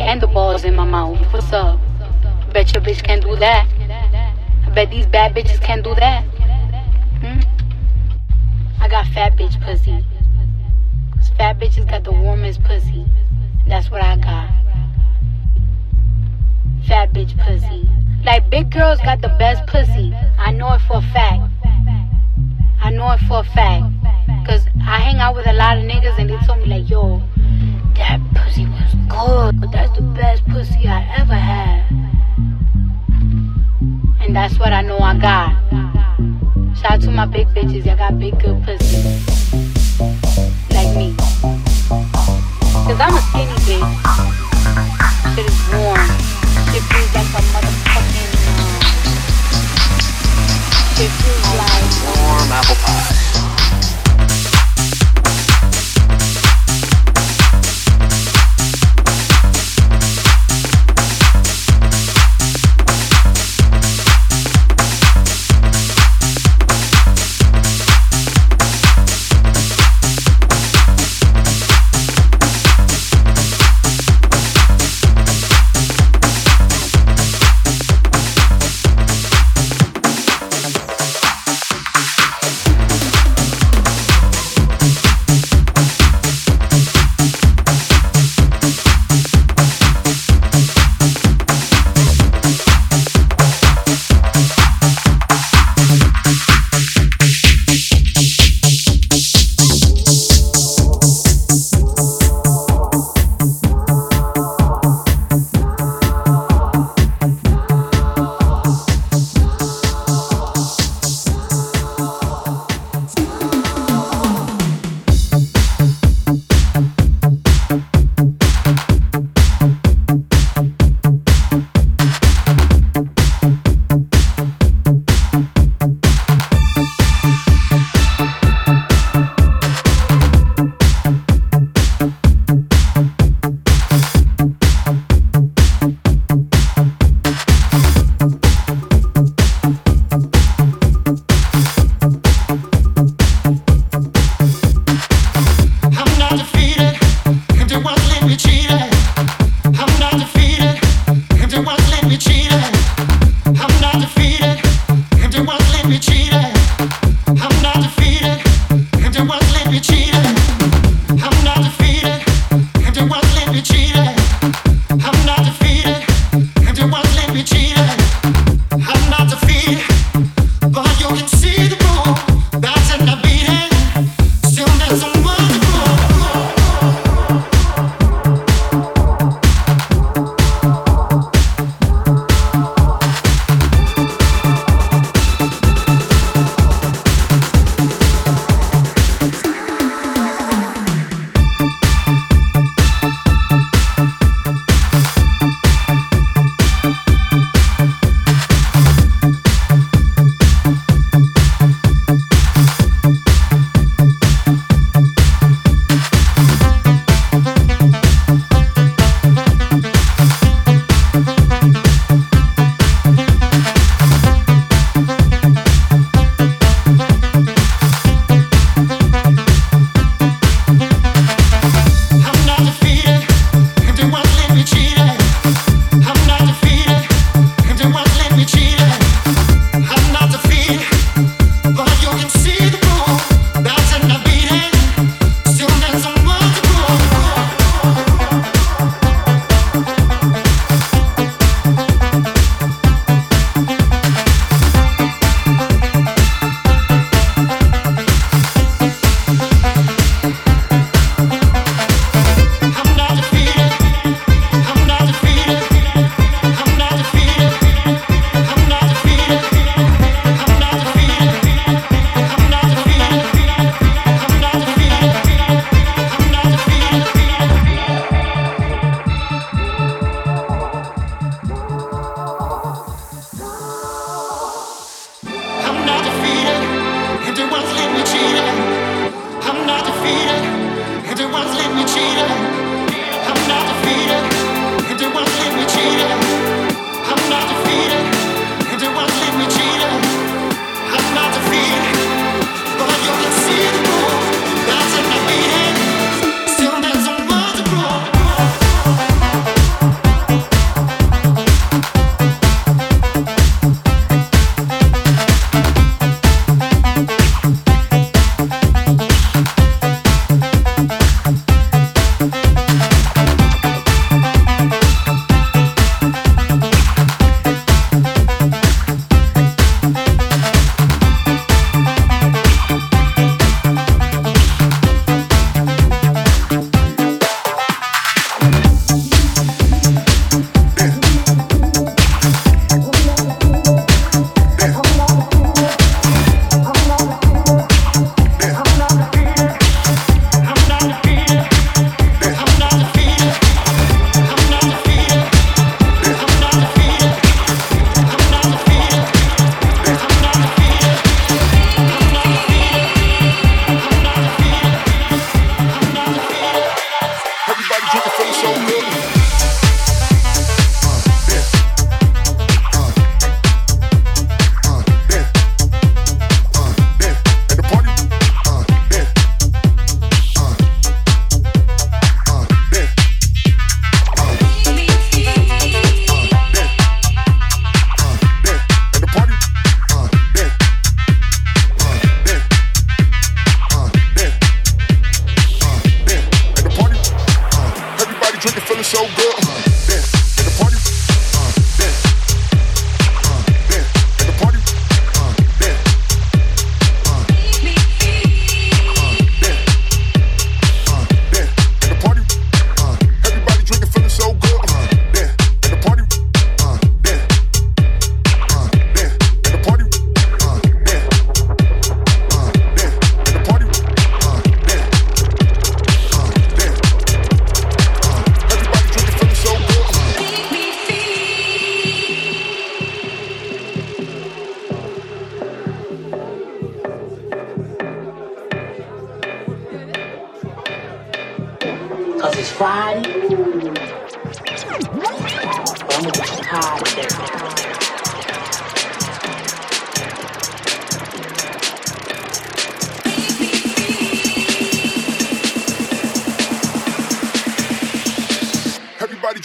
and the balls in my mouth. What's up? Bet your bitch can do that. I bet these bad bitches can do that. Hmm? I got fat bitch pussy. Cause fat bitches got the warmest pussy. That's what I got. Fat bitch pussy. Like big girls got the best pussy. I know it for a fact. I know it for a fact. Cause I hang out with a lot of niggas and they told me like, yo, that pussy was good. That's the best pussy I ever had. And that's what I know I got. Shout out to my big bitches, y'all got big good pussy. Like me. Cause I'm a skinny bitch. Shit is warm. Shit feels like a motherfucking. Uh, shit feels like. Warm apple pie.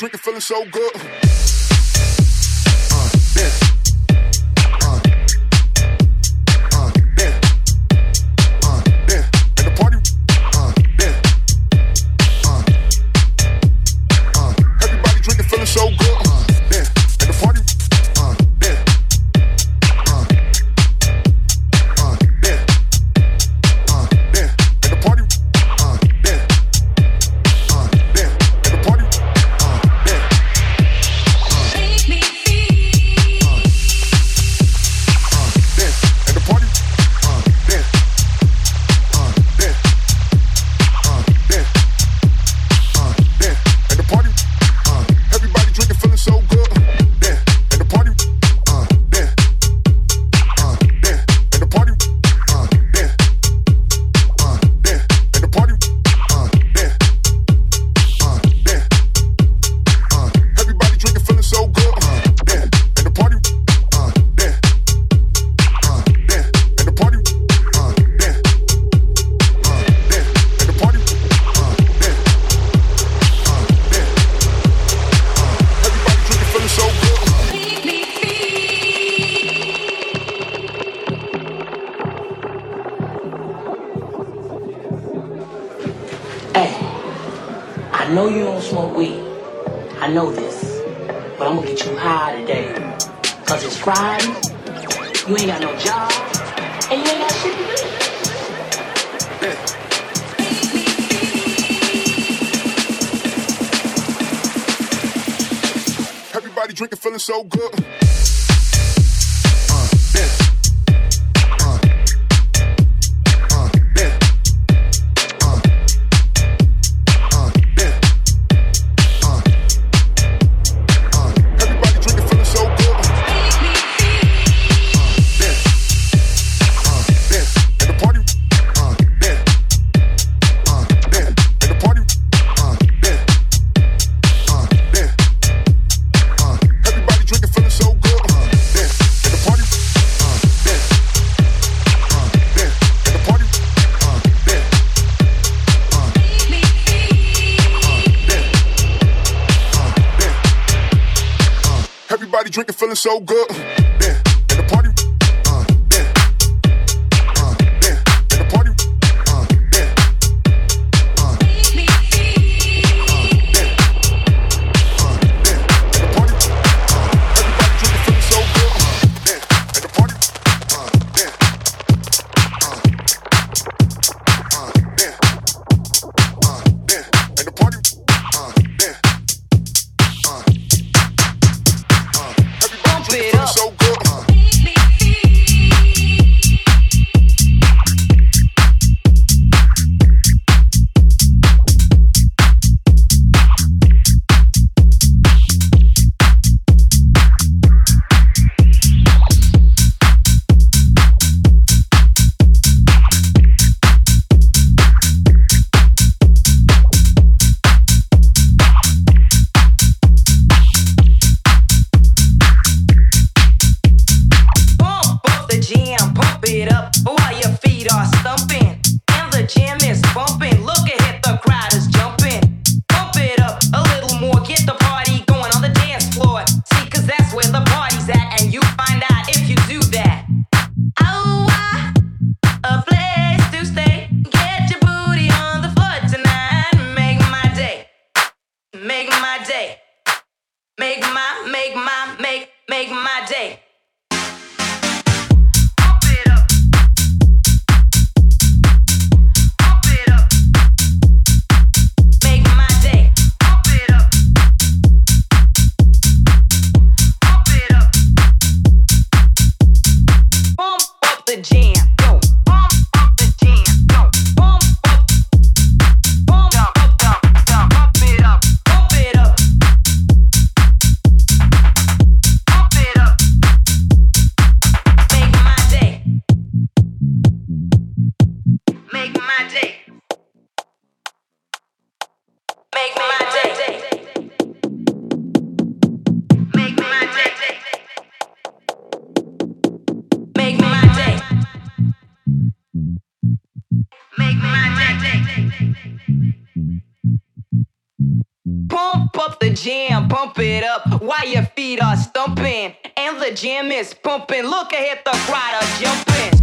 drinking, feeling so good. know you don't smoke weed. I know this. But I'm gonna get you high today. Cause it's Friday, you ain't got no job, and you ain't got shit to do. Everybody drinking, feeling so good. drinking, feeling so good. pump it up while your feet are stumping and the jam is pumping. Look ahead, the crowd are jumping.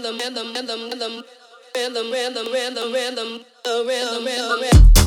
Rhythm, rhythm, rhythm, rhythm, rhythm, rhythm, rhythm, rhythm. random, random, random, random.